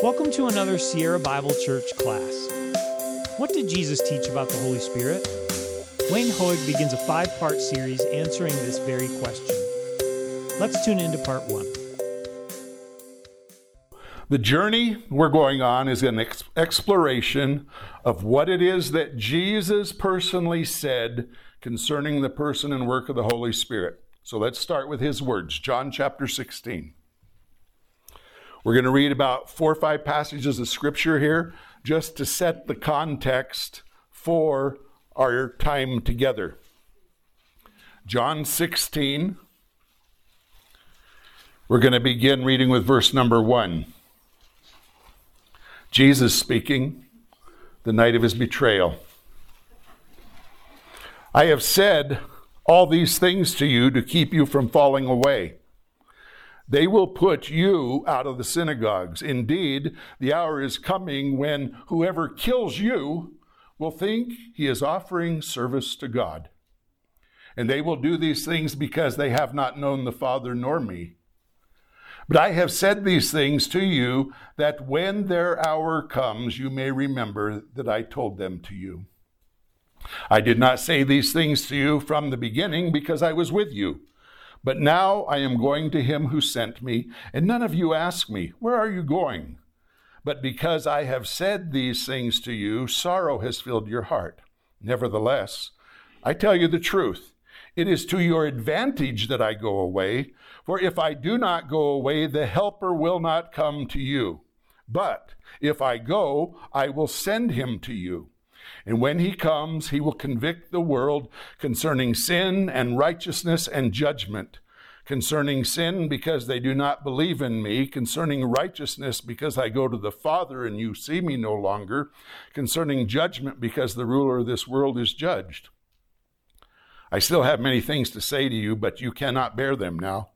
Welcome to another Sierra Bible Church class. What did Jesus teach about the Holy Spirit? Wayne Hoag begins a five part series answering this very question. Let's tune into part one. The journey we're going on is an ex- exploration of what it is that Jesus personally said concerning the person and work of the Holy Spirit. So let's start with his words, John chapter 16. We're going to read about four or five passages of scripture here just to set the context for our time together. John 16. We're going to begin reading with verse number one. Jesus speaking, the night of his betrayal. I have said all these things to you to keep you from falling away. They will put you out of the synagogues. Indeed, the hour is coming when whoever kills you will think he is offering service to God. And they will do these things because they have not known the Father nor me. But I have said these things to you that when their hour comes, you may remember that I told them to you. I did not say these things to you from the beginning because I was with you. But now I am going to him who sent me, and none of you ask me, Where are you going? But because I have said these things to you, sorrow has filled your heart. Nevertheless, I tell you the truth. It is to your advantage that I go away, for if I do not go away, the Helper will not come to you. But if I go, I will send him to you. And when he comes, he will convict the world concerning sin and righteousness and judgment. Concerning sin, because they do not believe in me. Concerning righteousness, because I go to the Father and you see me no longer. Concerning judgment, because the ruler of this world is judged. I still have many things to say to you, but you cannot bear them now.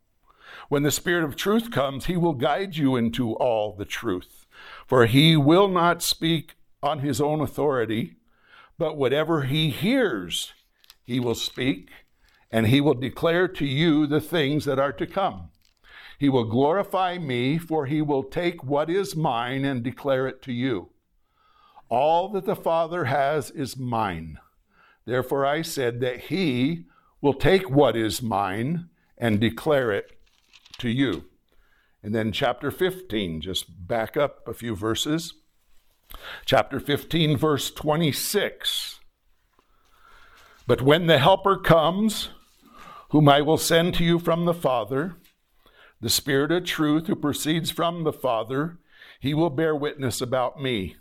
When the Spirit of truth comes, he will guide you into all the truth. For he will not speak on his own authority but whatever he hears, he will speak, and he will declare to you the things that are to come. He will glorify me, for he will take what is mine and declare it to you. All that the Father has is mine. Therefore, I said that he will take what is mine and declare it to you. And then, chapter 15, just back up a few verses. Chapter 15, verse 26. But when the Helper comes, whom I will send to you from the Father, the Spirit of truth who proceeds from the Father, he will bear witness about me.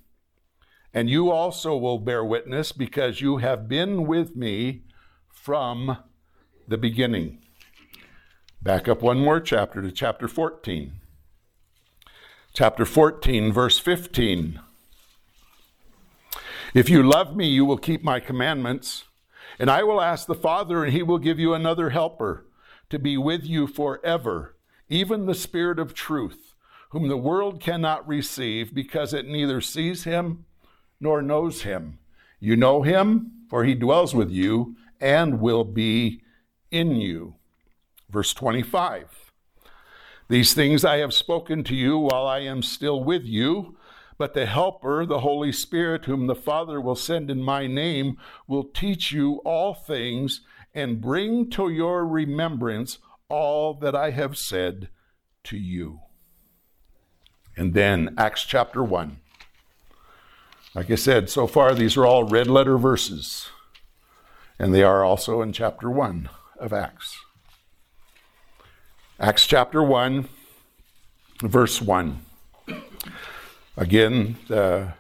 And you also will bear witness because you have been with me from the beginning. Back up one more chapter to chapter 14. Chapter 14, verse 15. If you love me, you will keep my commandments. And I will ask the Father, and he will give you another helper to be with you forever, even the Spirit of truth, whom the world cannot receive because it neither sees him nor knows him. You know him, for he dwells with you and will be in you. Verse 25 These things I have spoken to you while I am still with you. But the Helper, the Holy Spirit, whom the Father will send in my name, will teach you all things and bring to your remembrance all that I have said to you. And then Acts chapter 1. Like I said, so far these are all red letter verses, and they are also in chapter 1 of Acts. Acts chapter 1, verse 1. Again, uh,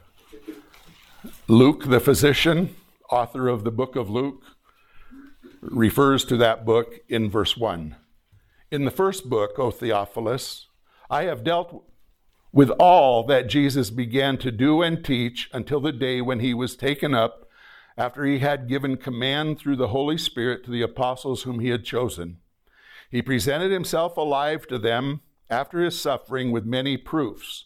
Luke, the physician, author of the book of Luke, refers to that book in verse 1. In the first book, O Theophilus, I have dealt with all that Jesus began to do and teach until the day when he was taken up after he had given command through the Holy Spirit to the apostles whom he had chosen. He presented himself alive to them after his suffering with many proofs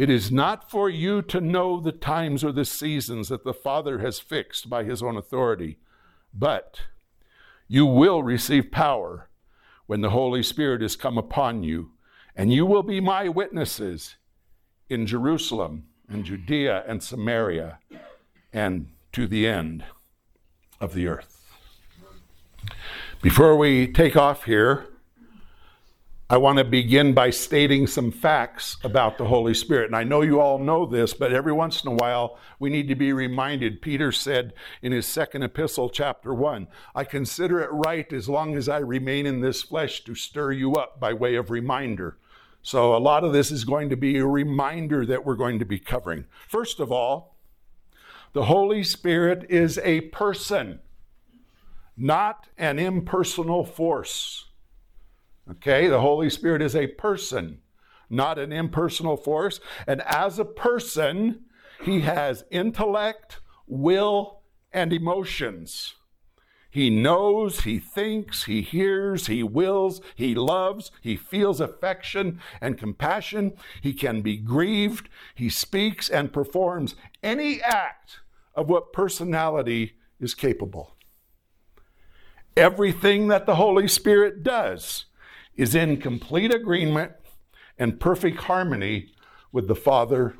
It is not for you to know the times or the seasons that the Father has fixed by his own authority, but you will receive power when the Holy Spirit has come upon you, and you will be my witnesses in Jerusalem and Judea and Samaria and to the end of the earth. Before we take off here, I want to begin by stating some facts about the Holy Spirit. And I know you all know this, but every once in a while we need to be reminded. Peter said in his second epistle, chapter 1, I consider it right as long as I remain in this flesh to stir you up by way of reminder. So a lot of this is going to be a reminder that we're going to be covering. First of all, the Holy Spirit is a person, not an impersonal force. Okay, the Holy Spirit is a person, not an impersonal force. And as a person, he has intellect, will, and emotions. He knows, he thinks, he hears, he wills, he loves, he feels affection and compassion. He can be grieved, he speaks and performs any act of what personality is capable. Everything that the Holy Spirit does is in complete agreement and perfect harmony with the Father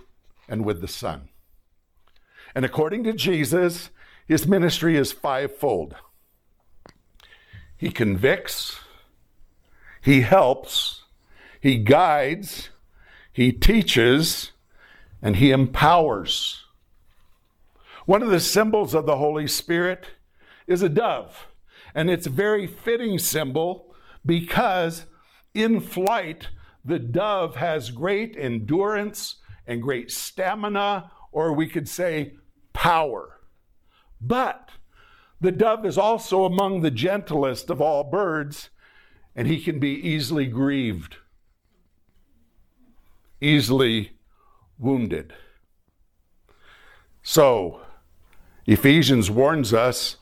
and with the Son. And according to Jesus, his ministry is fivefold. He convicts, he helps, he guides, he teaches, and he empowers. One of the symbols of the Holy Spirit is a dove, and it's a very fitting symbol because in flight, the dove has great endurance and great stamina, or we could say power. But the dove is also among the gentlest of all birds, and he can be easily grieved, easily wounded. So, Ephesians warns us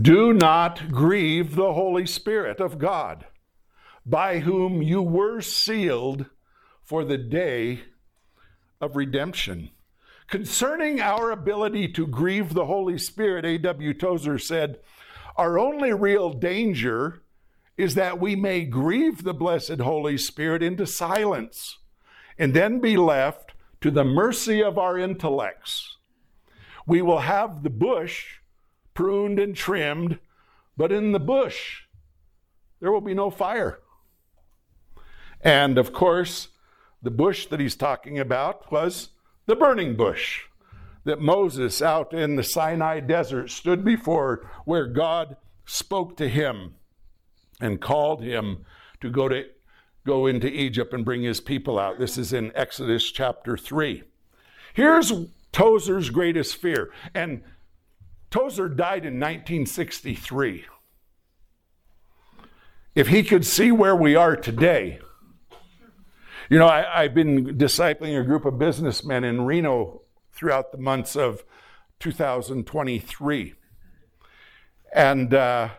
do not grieve the Holy Spirit of God by whom you were sealed for the day of redemption. Concerning our ability to grieve the Holy Spirit, A.W. Tozer said, Our only real danger is that we may grieve the blessed Holy Spirit into silence and then be left to the mercy of our intellects. We will have the bush pruned and trimmed, but in the bush there will be no fire. And of course, the bush that he's talking about was the burning bush that Moses out in the Sinai desert stood before, where God spoke to him and called him to go to go into Egypt and bring his people out. This is in Exodus chapter 3. Here's Tozer's greatest fear. And Tozer died in 1963. If he could see where we are today, you know, I, have been discipling a group of businessmen in Reno throughout the months of 2023. And uh,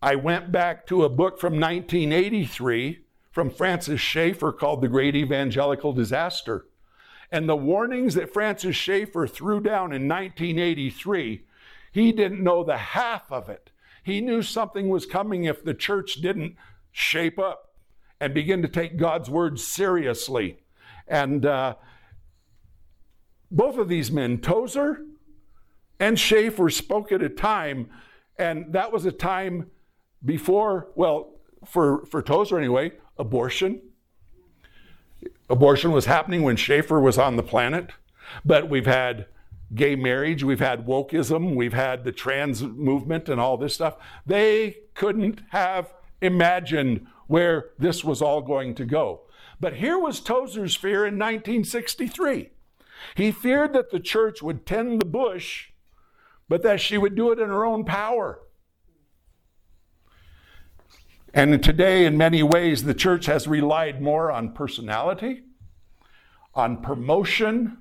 I went back to a book from 1983 from Francis Schaeffer called The Great Evangelical Disaster. And the warnings that Francis Schaeffer threw down in 1983, he didn't know the half of it. He knew something was coming if the church didn't shape up and begin to take God's word seriously. And uh, both of these men, Tozer and Schaeffer, spoke at a time, and that was a time before, well, for, for Tozer anyway, abortion. Abortion was happening when Schaeffer was on the planet, but we've had gay marriage, we've had wokeism, we've had the trans movement and all this stuff. They couldn't have imagined where this was all going to go. But here was Tozer's fear in 1963. He feared that the church would tend the bush, but that she would do it in her own power. And today, in many ways, the church has relied more on personality on promotion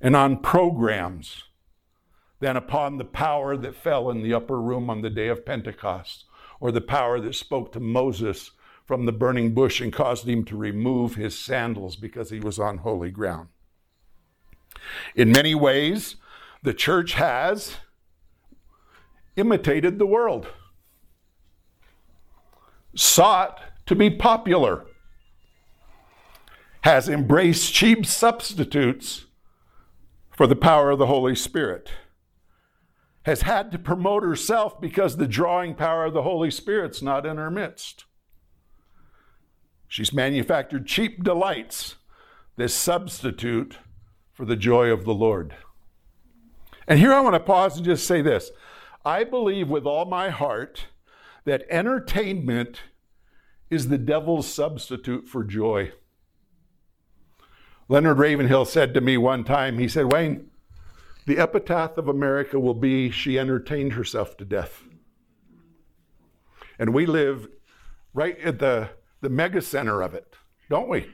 and on programs than upon the power that fell in the upper room on the day of Pentecost, or the power that spoke to Moses from the burning bush and caused him to remove his sandals because he was on holy ground. In many ways, the church has imitated the world, sought to be popular, has embraced cheap substitutes for the power of the Holy Spirit has had to promote herself because the drawing power of the Holy Spirit's not in her midst. She's manufactured cheap delights this substitute for the joy of the Lord. And here I want to pause and just say this I believe with all my heart that entertainment is the devil's substitute for joy. Leonard Ravenhill said to me one time, he said, Wayne, the epitaph of America will be she entertained herself to death. And we live right at the, the mega center of it, don't we?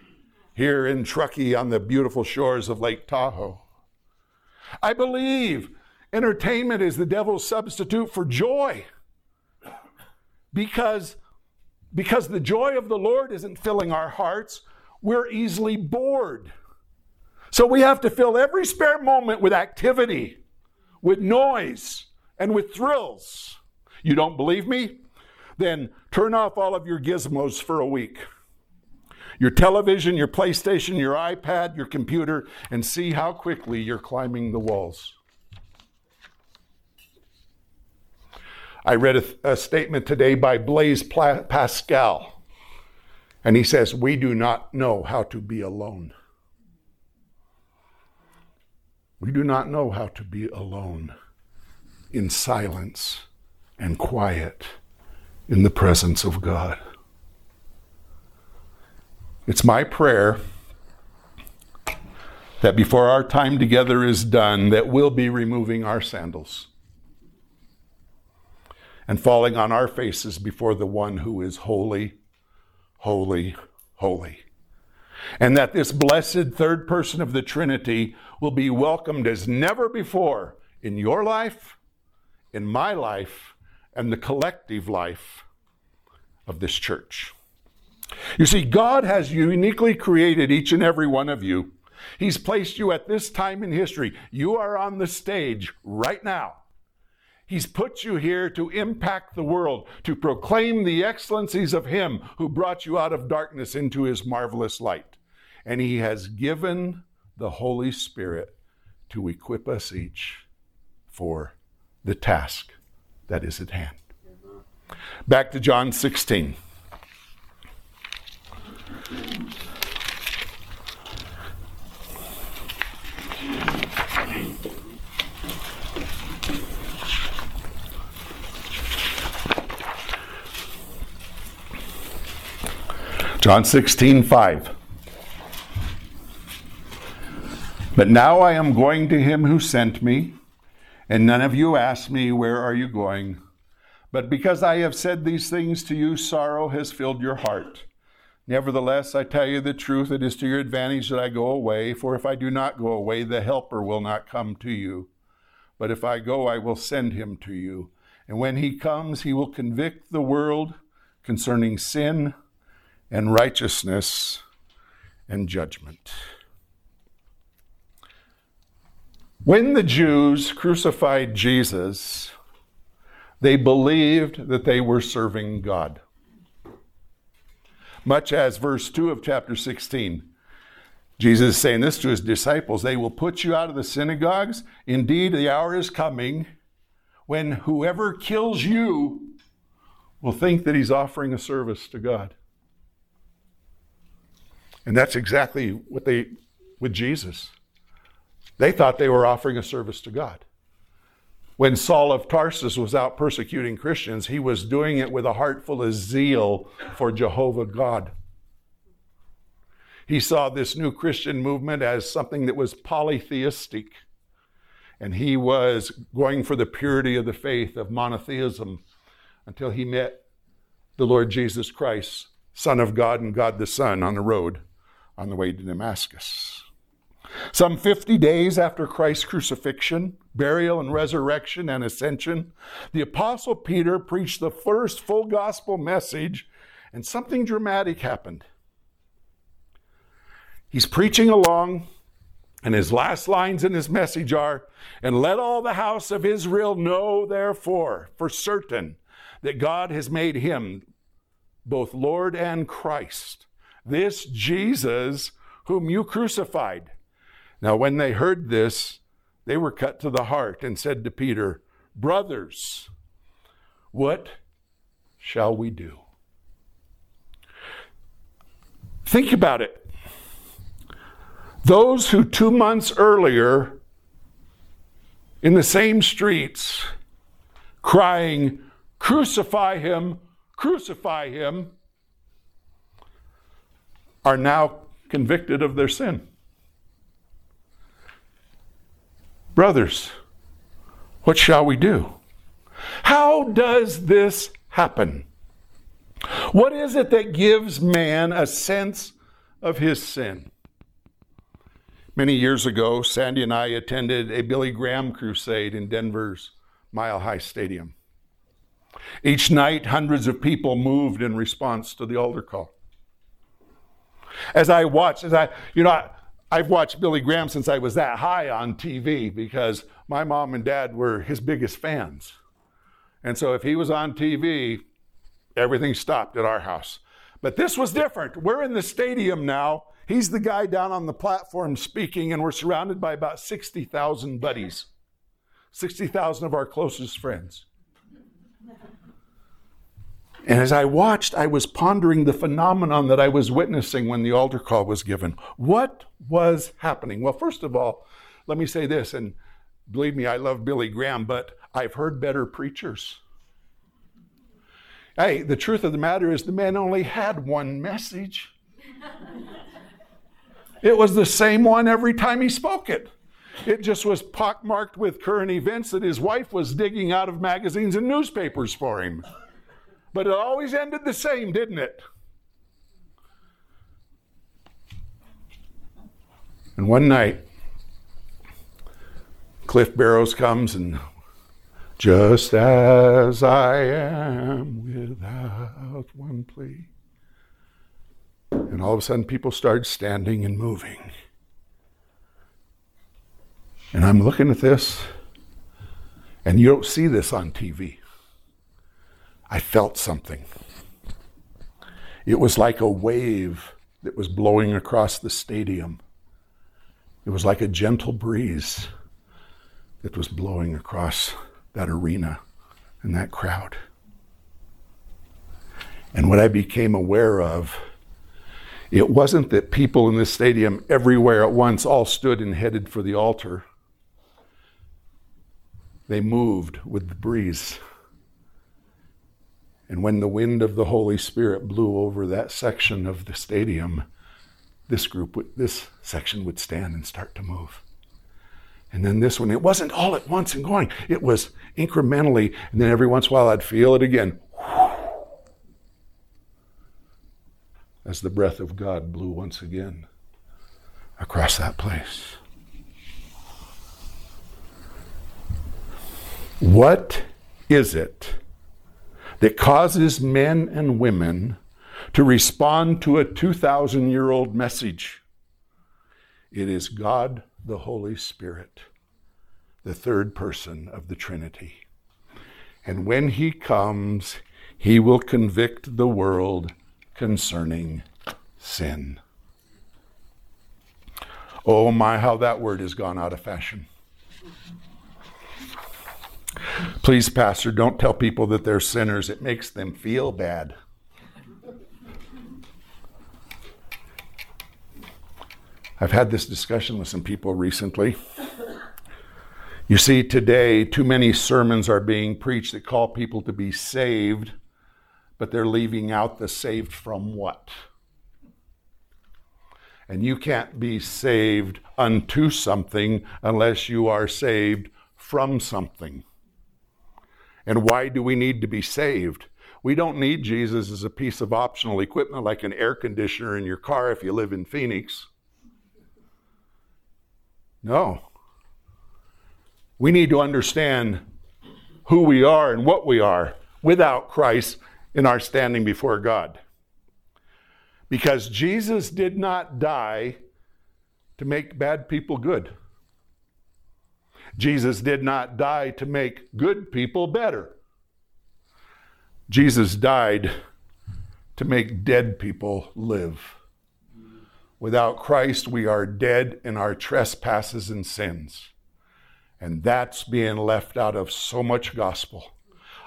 Here in Truckee on the beautiful shores of Lake Tahoe. I believe entertainment is the devil's substitute for joy. Because, because the joy of the Lord isn't filling our hearts, we're easily bored. So we have to fill every spare moment with activity, with noise, and with thrills. You don't believe me? Then turn off all of your gizmos for a week. Your television, your PlayStation, your iPad, your computer, and see how quickly you're climbing the walls. I read a, a statement today by Blaise Pascal, and he says, We do not know how to be alone. We do not know how to be alone in silence and quiet in the presence of God. It's my prayer that before our time together is done that we'll be removing our sandals and falling on our faces before the one who is holy, holy, holy and that this blessed third person of the Trinity will be welcomed as never before in your life, in my life, and the collective life of this church. You see, God has uniquely created each and every one of you. He's placed you at this time in history. You are on the stage right now. He's put you here to impact the world, to proclaim the excellencies of Him who brought you out of darkness into His marvelous light. And He has given the Holy Spirit to equip us each for the task that is at hand. Back to John 16. John 16, 5. But now I am going to him who sent me, and none of you ask me, Where are you going? But because I have said these things to you, sorrow has filled your heart. Nevertheless, I tell you the truth, it is to your advantage that I go away, for if I do not go away, the Helper will not come to you. But if I go, I will send him to you. And when he comes, he will convict the world concerning sin and righteousness and judgment. When the Jews crucified Jesus, they believed that they were serving God. Much as verse 2 of chapter 16. Jesus is saying this to his disciples They will put you out of the synagogues. Indeed, the hour is coming when whoever kills you will think that he's offering a service to God. And that's exactly what they, with Jesus. They thought they were offering a service to God. When Saul of Tarsus was out persecuting Christians, he was doing it with a heart full of zeal for Jehovah God. He saw this new Christian movement as something that was polytheistic, and he was going for the purity of the faith of monotheism until he met the Lord Jesus Christ, Son of God and God the Son, on the road on the way to Damascus. Some 50 days after Christ's crucifixion, burial, and resurrection and ascension, the Apostle Peter preached the first full gospel message, and something dramatic happened. He's preaching along, and his last lines in his message are And let all the house of Israel know, therefore, for certain, that God has made him both Lord and Christ, this Jesus whom you crucified. Now, when they heard this, they were cut to the heart and said to Peter, Brothers, what shall we do? Think about it. Those who two months earlier in the same streets crying, Crucify him, crucify him, are now convicted of their sin. Brothers, what shall we do? How does this happen? What is it that gives man a sense of his sin? Many years ago, Sandy and I attended a Billy Graham crusade in Denver's Mile High Stadium. Each night, hundreds of people moved in response to the altar call. As I watched, as I, you know, I, I've watched Billy Graham since I was that high on TV because my mom and dad were his biggest fans. And so if he was on TV, everything stopped at our house. But this was different. We're in the stadium now. He's the guy down on the platform speaking, and we're surrounded by about 60,000 buddies, 60,000 of our closest friends. And as I watched, I was pondering the phenomenon that I was witnessing when the altar call was given. What was happening? Well, first of all, let me say this, and believe me, I love Billy Graham, but I've heard better preachers. Hey, the truth of the matter is the man only had one message. It was the same one every time he spoke it. It just was pockmarked with current events that his wife was digging out of magazines and newspapers for him. But it always ended the same, didn't it? And one night, Cliff Barrows comes and just as I am without one plea. And all of a sudden, people start standing and moving. And I'm looking at this, and you don't see this on TV. I felt something. It was like a wave that was blowing across the stadium. It was like a gentle breeze that was blowing across that arena and that crowd. And what I became aware of, it wasn't that people in the stadium everywhere at once all stood and headed for the altar. They moved with the breeze. And when the wind of the Holy Spirit blew over that section of the stadium, this group, this section would stand and start to move. And then this one, it wasn't all at once and going, it was incrementally. And then every once in a while, I'd feel it again. As the breath of God blew once again across that place. What is it that causes men and women to respond to a 2,000 year old message. It is God the Holy Spirit, the third person of the Trinity. And when he comes, he will convict the world concerning sin. Oh my, how that word has gone out of fashion. Please, Pastor, don't tell people that they're sinners. It makes them feel bad. I've had this discussion with some people recently. You see, today, too many sermons are being preached that call people to be saved, but they're leaving out the saved from what? And you can't be saved unto something unless you are saved from something. And why do we need to be saved? We don't need Jesus as a piece of optional equipment like an air conditioner in your car if you live in Phoenix. No. We need to understand who we are and what we are without Christ in our standing before God. Because Jesus did not die to make bad people good. Jesus did not die to make good people better. Jesus died to make dead people live. Without Christ, we are dead in our trespasses and sins. And that's being left out of so much gospel.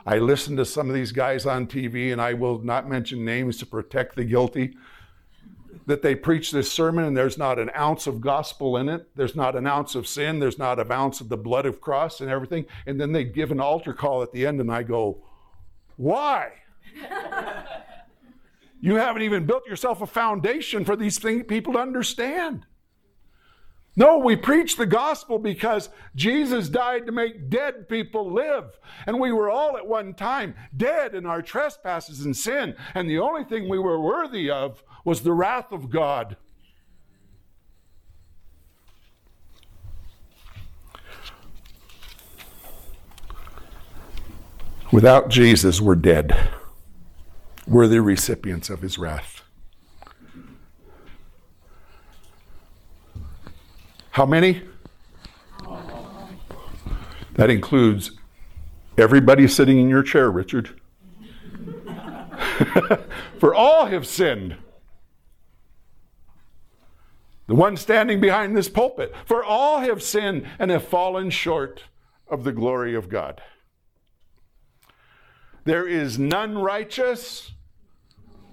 I listen to some of these guys on TV, and I will not mention names to protect the guilty, that they preach this sermon and there's not an ounce of gospel in it. There's not an ounce of sin. There's not an ounce of the blood of cross and everything. And then they give an altar call at the end, and I go, Why? you haven't even built yourself a foundation for these things, people to understand. No, we preach the gospel because Jesus died to make dead people live. And we were all at one time dead in our trespasses and sin. And the only thing we were worthy of was the wrath of God. Without Jesus, we're dead. We're the recipients of his wrath. How many? That includes everybody sitting in your chair, Richard. For all have sinned. The one standing behind this pulpit. For all have sinned and have fallen short of the glory of God. There is none righteous,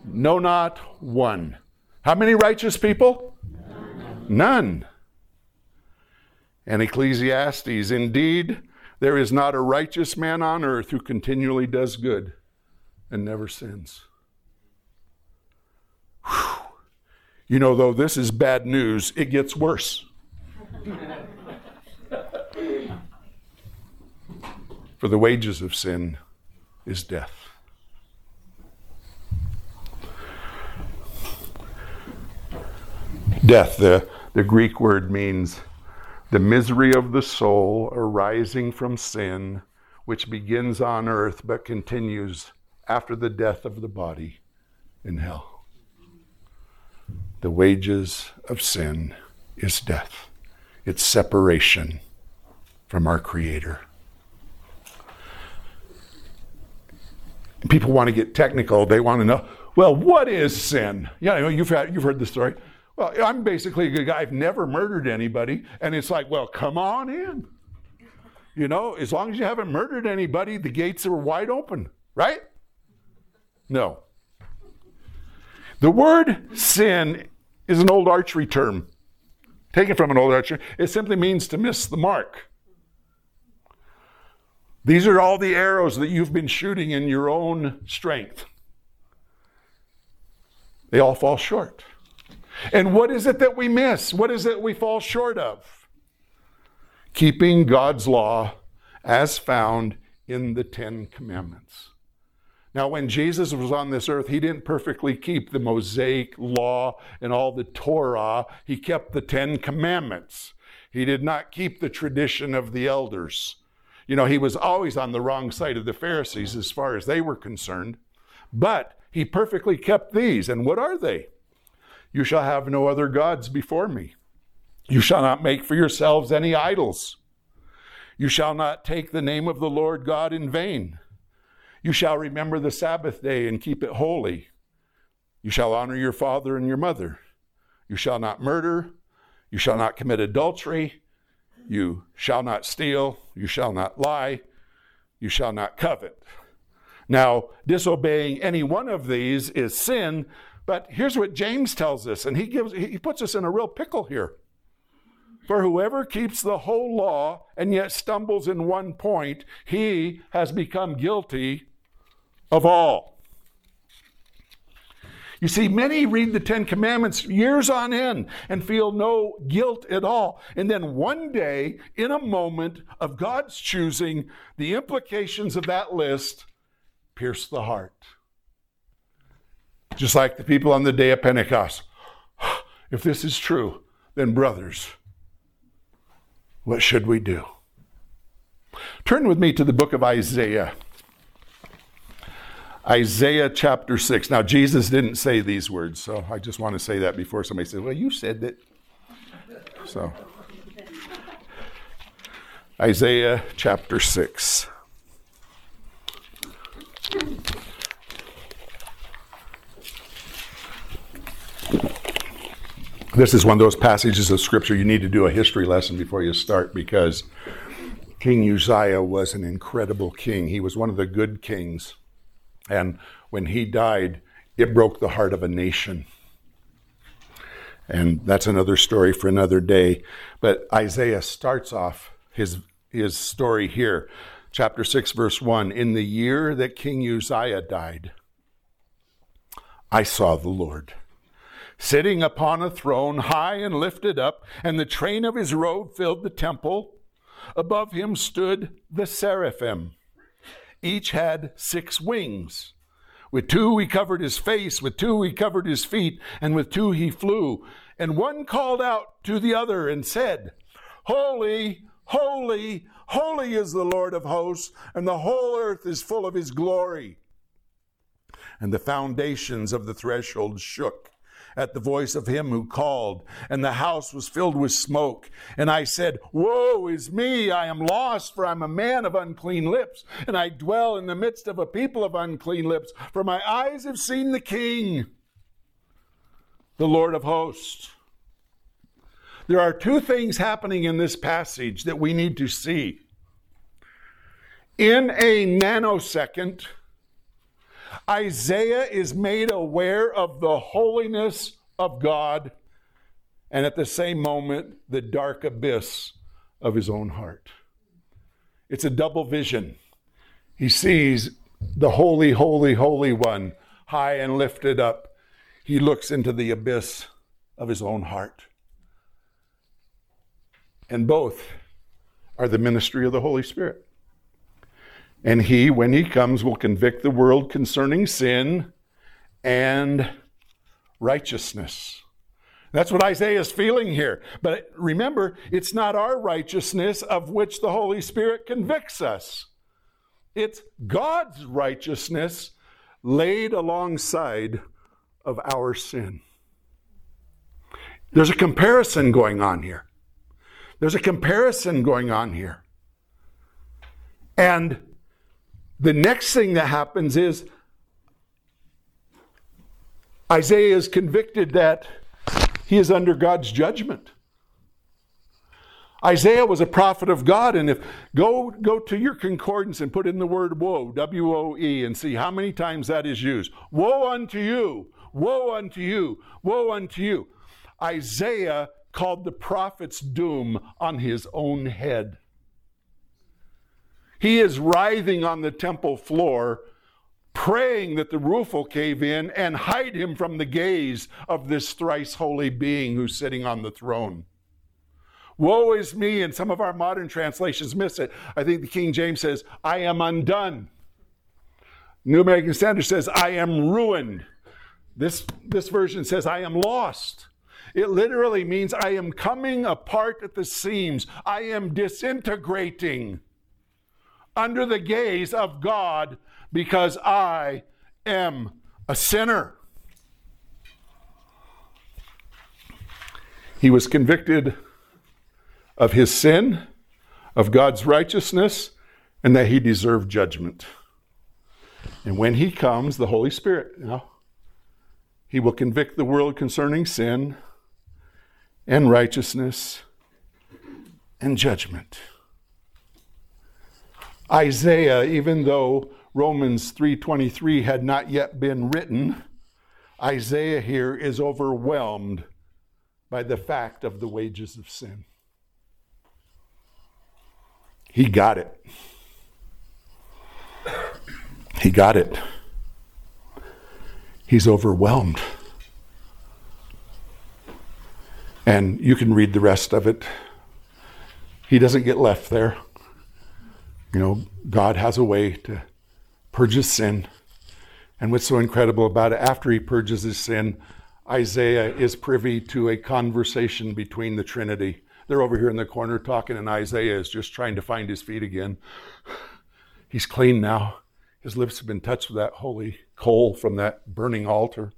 no, not one. How many righteous people? None. none. And Ecclesiastes, indeed, there is not a righteous man on earth who continually does good and never sins. Whew. You know, though this is bad news, it gets worse. For the wages of sin is death. Death, the, the Greek word means the misery of the soul arising from sin, which begins on earth but continues after the death of the body in hell. The wages of sin is death, it's separation from our Creator. People want to get technical. They want to know, well, what is sin? Yeah, you've, had, you've heard the story. Well, I'm basically a good guy. I've never murdered anybody. And it's like, well, come on in. You know, as long as you haven't murdered anybody, the gates are wide open, right? No. The word sin is an old archery term, taken from an old archery. It simply means to miss the mark. These are all the arrows that you've been shooting in your own strength. They all fall short. And what is it that we miss? What is it we fall short of? Keeping God's law as found in the Ten Commandments. Now, when Jesus was on this earth, he didn't perfectly keep the Mosaic law and all the Torah. He kept the Ten Commandments. He did not keep the tradition of the elders. You know, he was always on the wrong side of the Pharisees as far as they were concerned. But he perfectly kept these. And what are they? You shall have no other gods before me. You shall not make for yourselves any idols. You shall not take the name of the Lord God in vain. You shall remember the Sabbath day and keep it holy. You shall honor your father and your mother. You shall not murder. You shall not commit adultery. You shall not steal. You shall not lie. You shall not covet. Now, disobeying any one of these is sin, but here's what James tells us, and he gives he puts us in a real pickle here. For whoever keeps the whole law and yet stumbles in one point, he has become guilty of all. You see, many read the Ten Commandments years on end and feel no guilt at all. And then one day, in a moment of God's choosing, the implications of that list pierce the heart. Just like the people on the day of Pentecost. If this is true, then, brothers, What should we do? Turn with me to the book of Isaiah. Isaiah chapter 6. Now, Jesus didn't say these words, so I just want to say that before somebody says, Well, you said that. So, Isaiah chapter 6. This is one of those passages of scripture you need to do a history lesson before you start because King Uzziah was an incredible king. He was one of the good kings. And when he died, it broke the heart of a nation. And that's another story for another day. But Isaiah starts off his, his story here. Chapter 6, verse 1 In the year that King Uzziah died, I saw the Lord sitting upon a throne high and lifted up, and the train of his robe filled the temple. Above him stood the seraphim. Each had six wings. With two he covered his face, with two he covered his feet, and with two he flew. And one called out to the other and said, Holy, holy, holy is the Lord of hosts, and the whole earth is full of his glory. And the foundations of the threshold shook at the voice of him who called, and the house was filled with smoke. And I said, Woe is me! I am lost, for I'm a man of unclean lips, and I dwell in the midst of a people of unclean lips, for my eyes have seen the King, the Lord of hosts. There are two things happening in this passage that we need to see. In a nanosecond, Isaiah is made aware of the holiness of God and at the same moment, the dark abyss of his own heart. It's a double vision. He sees the holy, holy, holy one high and lifted up. He looks into the abyss of his own heart. And both are the ministry of the Holy Spirit. And he, when he comes, will convict the world concerning sin and righteousness. That's what Isaiah is feeling here. But remember, it's not our righteousness of which the Holy Spirit convicts us, it's God's righteousness laid alongside of our sin. There's a comparison going on here. There's a comparison going on here. And the next thing that happens is Isaiah is convicted that he is under God's judgment. Isaiah was a prophet of God, and if go go to your concordance and put in the word woe, W O E, and see how many times that is used. Woe unto you, woe unto you, woe unto you. Isaiah called the prophet's doom on his own head. He is writhing on the temple floor, praying that the roof will cave in and hide him from the gaze of this thrice holy being who's sitting on the throne. Woe is me, and some of our modern translations miss it. I think the King James says, I am undone. New American Standard says, I am ruined. This, this version says, I am lost. It literally means I am coming apart at the seams. I am disintegrating under the gaze of God because I am a sinner. He was convicted of his sin, of God's righteousness, and that he deserved judgment. And when he comes, the Holy Spirit, you know, he will convict the world concerning sin and righteousness and judgment. Isaiah, even though Romans 3:23 had not yet been written, Isaiah here is overwhelmed by the fact of the wages of sin. He got it. He got it. He's overwhelmed. And you can read the rest of it. He doesn't get left there. You know, God has a way to purge his sin. And what's so incredible about it, after he purges his sin, Isaiah is privy to a conversation between the Trinity. They're over here in the corner talking, and Isaiah is just trying to find his feet again. He's clean now. His lips have been touched with that holy coal from that burning altar.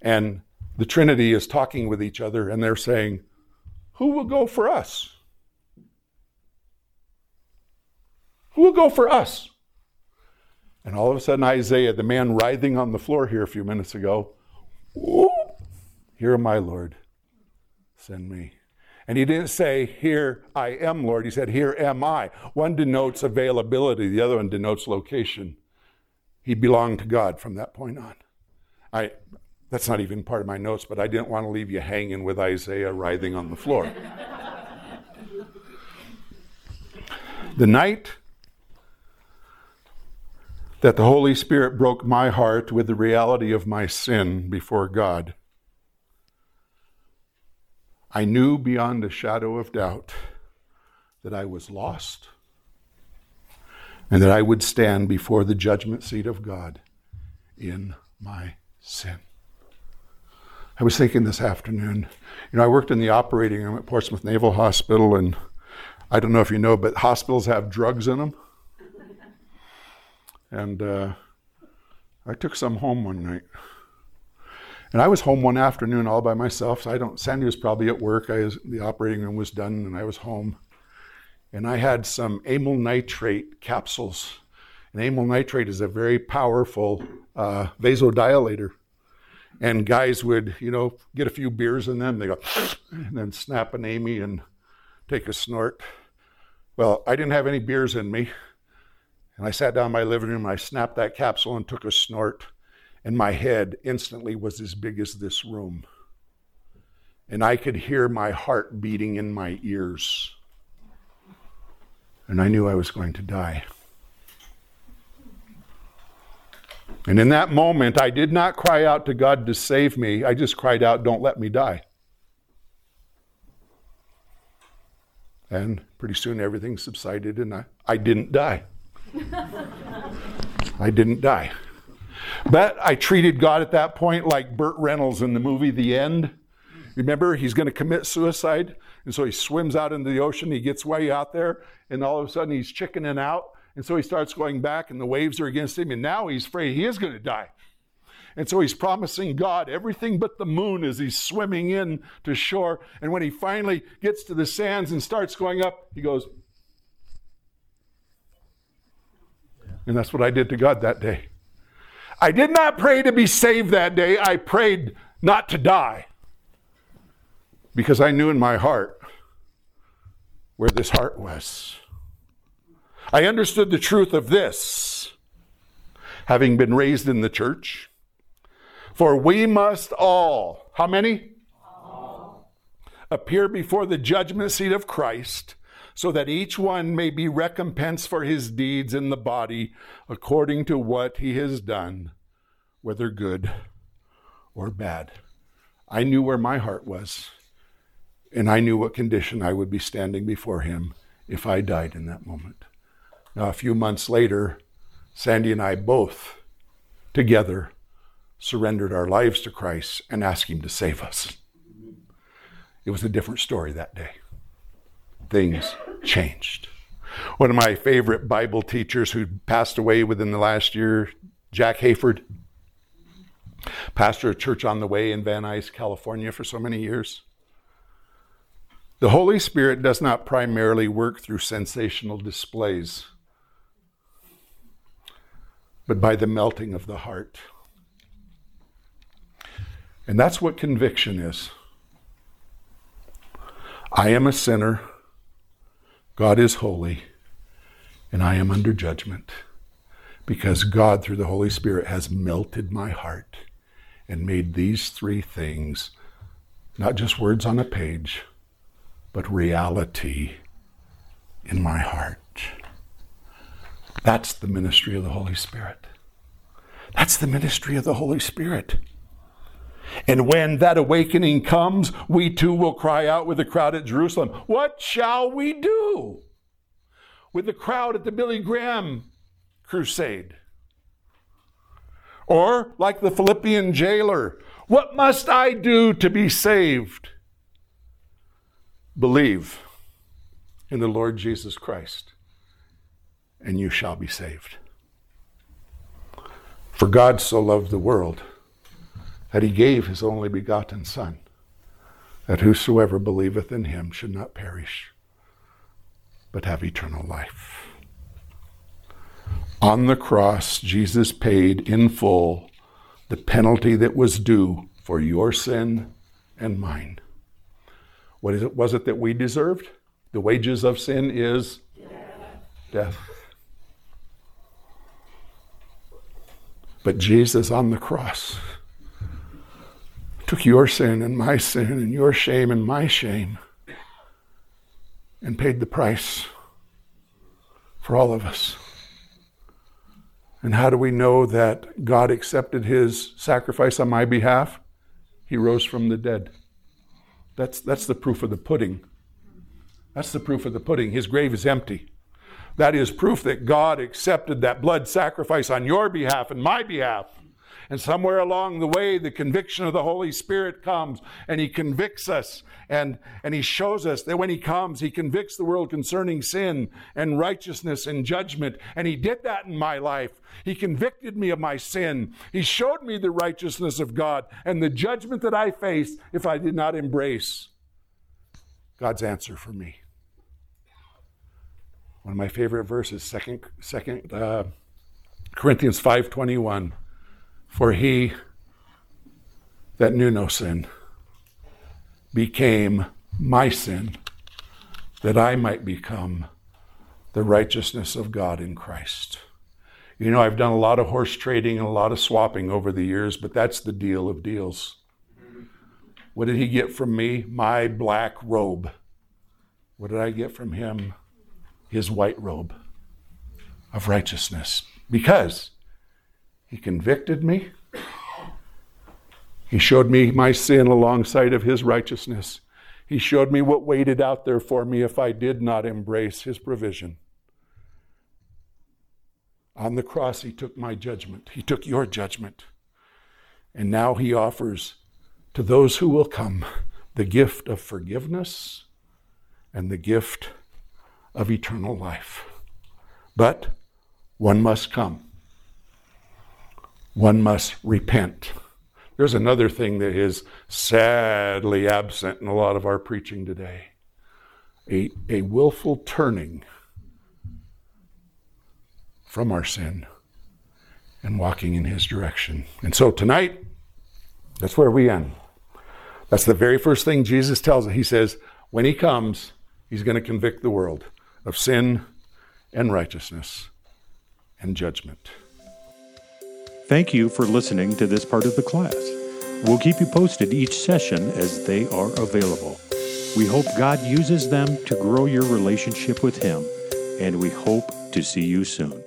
And the Trinity is talking with each other, and they're saying, Who will go for us? Who will go for us? And all of a sudden, Isaiah, the man writhing on the floor here a few minutes ago, Here am I, Lord. Send me. And he didn't say, Here I am, Lord. He said, Here am I. One denotes availability, the other one denotes location. He belonged to God from that point on. I, that's not even part of my notes, but I didn't want to leave you hanging with Isaiah writhing on the floor. the night that the Holy Spirit broke my heart with the reality of my sin before God I knew beyond a shadow of doubt that I was lost and that I would stand before the judgment seat of God in my sin. I was thinking this afternoon, you know, I worked in the operating room at Portsmouth Naval Hospital, and I don't know if you know, but hospitals have drugs in them. And uh, I took some home one night. And I was home one afternoon all by myself. So I don't. Sandy was probably at work. I was, the operating room was done, and I was home. And I had some amyl nitrate capsules. And amyl nitrate is a very powerful uh, vasodilator. And guys would, you know, get a few beers in them. They go, and then snap an Amy and take a snort. Well, I didn't have any beers in me. And I sat down in my living room. And I snapped that capsule and took a snort and my head instantly was as big as this room. And I could hear my heart beating in my ears. And I knew I was going to die. And in that moment, I did not cry out to God to save me. I just cried out, Don't let me die. And pretty soon everything subsided, and I, I didn't die. I didn't die. But I treated God at that point like Burt Reynolds in the movie The End. Remember, he's going to commit suicide. And so he swims out into the ocean. He gets way out there. And all of a sudden, he's chickening out. And so he starts going back, and the waves are against him. And now he's afraid he is going to die. And so he's promising God everything but the moon as he's swimming in to shore. And when he finally gets to the sands and starts going up, he goes, And that's what I did to God that day. I did not pray to be saved that day. I prayed not to die because I knew in my heart where this heart was. I understood the truth of this, having been raised in the church. For we must all, how many? All. Appear before the judgment seat of Christ so that each one may be recompensed for his deeds in the body according to what he has done, whether good or bad. I knew where my heart was, and I knew what condition I would be standing before him if I died in that moment. Now, a few months later, Sandy and I both together surrendered our lives to Christ and asked Him to save us. It was a different story that day. Things changed. One of my favorite Bible teachers who passed away within the last year, Jack Hayford, pastor of Church on the Way in Van Nuys, California for so many years. The Holy Spirit does not primarily work through sensational displays, but by the melting of the heart. And that's what conviction is. I am a sinner. God is holy, and I am under judgment because God, through the Holy Spirit, has melted my heart and made these three things not just words on a page, but reality in my heart. That's the ministry of the Holy Spirit. That's the ministry of the Holy Spirit. And when that awakening comes, we too will cry out with the crowd at Jerusalem, What shall we do? With the crowd at the Billy Graham crusade. Or like the Philippian jailer, What must I do to be saved? Believe in the Lord Jesus Christ, and you shall be saved. For God so loved the world that he gave his only begotten Son, that whosoever believeth in him should not perish, but have eternal life. On the cross, Jesus paid in full the penalty that was due for your sin and mine. What is it, was it that we deserved? The wages of sin is death. But Jesus on the cross took your sin and my sin and your shame and my shame and paid the price for all of us. And how do we know that God accepted his sacrifice on my behalf? He rose from the dead. That's, that's the proof of the pudding. That's the proof of the pudding. His grave is empty. That is proof that God accepted that blood sacrifice on your behalf and my behalf. And somewhere along the way, the conviction of the Holy Spirit comes and He convicts us and, and He shows us that when He comes, He convicts the world concerning sin and righteousness and judgment. And He did that in my life. He convicted me of my sin. He showed me the righteousness of God and the judgment that I faced if I did not embrace God's answer for me. One of my favorite verses, second, second uh, Corinthians five twenty one. For he that knew no sin became my sin, that I might become the righteousness of God in Christ. You know, I've done a lot of horse trading and a lot of swapping over the years, but that's the deal of deals. What did he get from me? My black robe. What did I get from him? His white robe of righteousness. Because he convicted me. He showed me my sin alongside of His righteousness. He showed me what waited out there for me if I did not embrace His provision. On the cross, He took my judgment, He took your judgment. And now He offers to those who will come the gift of forgiveness and the gift of eternal life. But one must come one must repent. There's another thing that is sadly absent in a lot of our preaching today a, a willful turning from our sin and walking in His direction. And so tonight, that's where we end. That's the very first thing Jesus tells us. He says, when He comes, He's going to convict the world of sin and righteousness and judgment. Thank you for listening to this part of the class. We'll keep you posted each session as they are available. We hope God uses them to grow your relationship with Him, and we hope to see you soon.